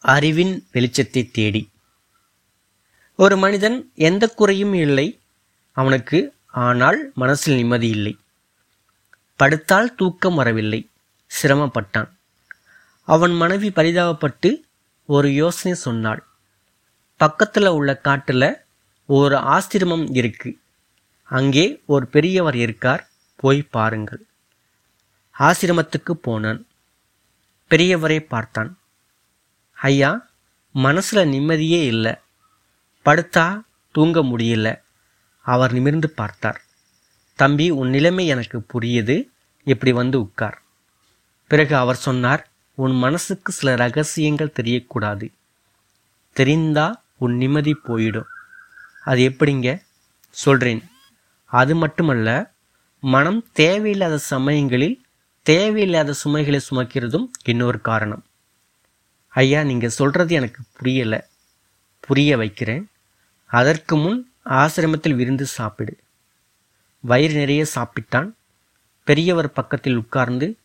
அறிவின் வெளிச்சத்தை தேடி. ஒரு மனிதன் எந்த குறையும் இல்லை. அவனுக்கு ஆனால் மனசில் நிம்மதி இல்லை. படுத்தால் தூக்கம் வரவில்லை. சிரமப்பட்டான். அவன் மனைவி பரிதாபப்பட்டு ஒரு யோசனை சொன்னாள். பக்கத்தில் உள்ள காட்டில் ஒரு ஆசிரமம் இருக்கு. அங்கே ஒரு பெரியவர் இருக்கார். போய் பாருங்கள். ஆசிரமத்துக்கு போனான். பெரியவரை பார்த்தான். ஐயா மனசில் நிம்மதியே இல்லை. படுத்தா தூங்க முடியல. அவர் நிமிர்ந்து பார்த்தார். தம்பி உன் நிலைமை எனக்கு புரியுது. இப்படி வந்து உட்கார். பிறகு அவர் சொன்னார் உன் மனசுக்கு சில ரகசியங்கள் தெரியக்கூடாது. தெரிந்தா உன் நிம்மதி போயிடும். அது எப்படிங்க? சொல்றேன். அது மட்டுமல்ல மனம் தேவையில்லாத சமயங்களில் தேவையில்லாத சுமைகளை சுமக்கிறதும் இன்னொரு காரணம். ஐயா நீங்கள் சொல்கிறது எனக்கு புரியலை. புரிய வைக்கிறேன். அதற்கு முன் ஆசிரமத்தில் விருந்து சாப்பிடு. வயிறு நிறைய சாப்பிட்டான். பெரியவர் பக்கத்தில் உட்கார்ந்து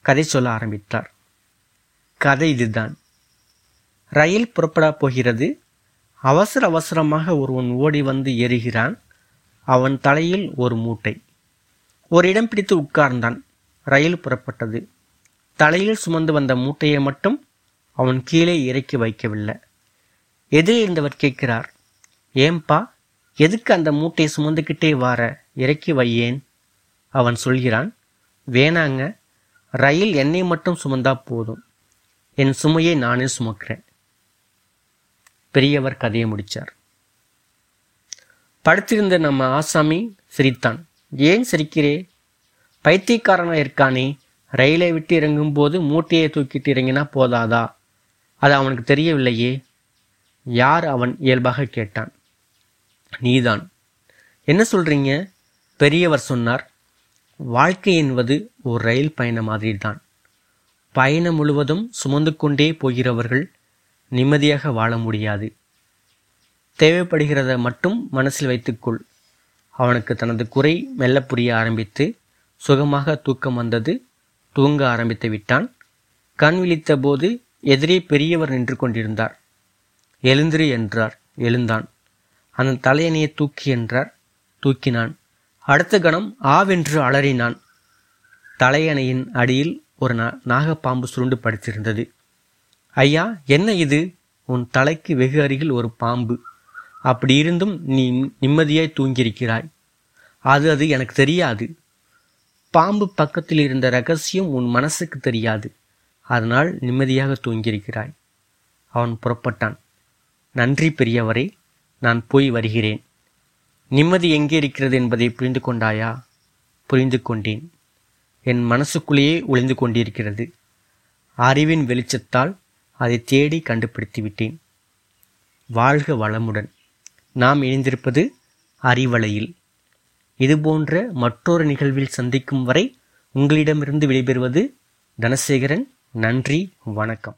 கதை சொல்ல ஆரம்பித்தார். கதை இதுதான். ரயில் புறப்பட போகிறது. அவசர அவசரமாக ஒருவன் ஓடி வந்து ஏறுகிறான். அவன் தலையில் ஒரு மூட்டை. ஒரு இடம் பிடித்து உட்கார்ந்தான். ரயில் புறப்பட்டது. தலையில் சுமந்து வந்த மூட்டையை மட்டும் அவன் கீழே இறக்கி வைக்கவில்லை. எதிரே இருந்தவர் கேட்கிறார். ஏம்பா எதுக்கு அந்த மூட்டையை சுமந்துக்கிட்டே வார இறக்கி வையேன்? அவன் சொல்கிறான் வேணாங்க ரயில் என்னை மட்டும் சுமந்தா போதும். என் சுமையை நானே சுமக்கிறேன். பெரியவர் கதையை முடித்தார் படுத்திருந்த நம்ம ஆசாமி சிரித்தான் ஏன் சிரிக்கிறே? பைத்தியக்காரனாக இருக்கானே. ரயிலை விட்டு இறங்கும்போது மூட்டையை தூக்கிட்டு இறங்கினா போதாதா? அது அவனுக்கு தெரியவில்லையே. யார் அவன் இயல்பாக கேட்டான். நீதான். என்ன சொல்றீங்க? பெரியவர் சொன்னார் வாழ்க்கை என்பது ஒரு ரயில் பயணம் மாதிரி தான் பயணம் முழுவதும் சுமந்து கொண்டே போகிறவர்கள் நிம்மதியாக வாழ முடியாது. தேவைப்படுகிறத மட்டும் மனசில் வைத்துக்கொள். அவனுக்கு தனது குறை மெல்ல புரிய ஆரம்பித்து சுகமாக தூக்கம் வந்தது தூங்க ஆரம்பித்து விட்டான். கண் விழித்த போது எதிரே பெரியவர் நின்று கொண்டிருந்தார். எழுந்திரு என்றார். எழுந்தான். அந்த தலையணையை தூக்கி என்றார். தூக்கினான். அடுத்த கணம் ஆவென்று அலறினான். தலையணையின் அடியில் ஒரு நா- நாகப்பாம்பு சுருண்டு படுத்திருந்தது. ஐயா என்ன இது? உன் தலைக்கு வெகு அருகில் ஒரு பாம்பு. அப்படி இருந்தும் நீ நிம்மதியாய் தூங்கியிருக்கிறாய். அது அது எனக்கு தெரியாது. பாம்பு பக்கத்தில் இருந்த ரகசியம் உன் மனசுக்கு தெரியாது. அதனால் நிம்மதியாக தூங்கியிருக்கிறாய். அவன் புறப்பட்டான். நன்றி பெரியவரே நான் போய் வருகிறேன். நிம்மதி எங்கே இருக்கிறது என்பதை புரிந்து கொண்டாயா? புரிந்து கொண்டேன். என் மனசுக்குள்ளேயே ஒளிந்து கொண்டிருக்கிறது. அறிவின் வெளிச்சத்தால் அதை தேடி கண்டுபிடித்து விட்டேன் வாழ்க வளமுடன். நாம் இணைந்திருப்பது அறிவலையில். இதுபோன்ற மற்றொரு நிகழ்வில் சந்திக்கும் வரை உங்களிடமிருந்து விடைபெறுவது தனசேகரன் நன்றி வணக்கம்.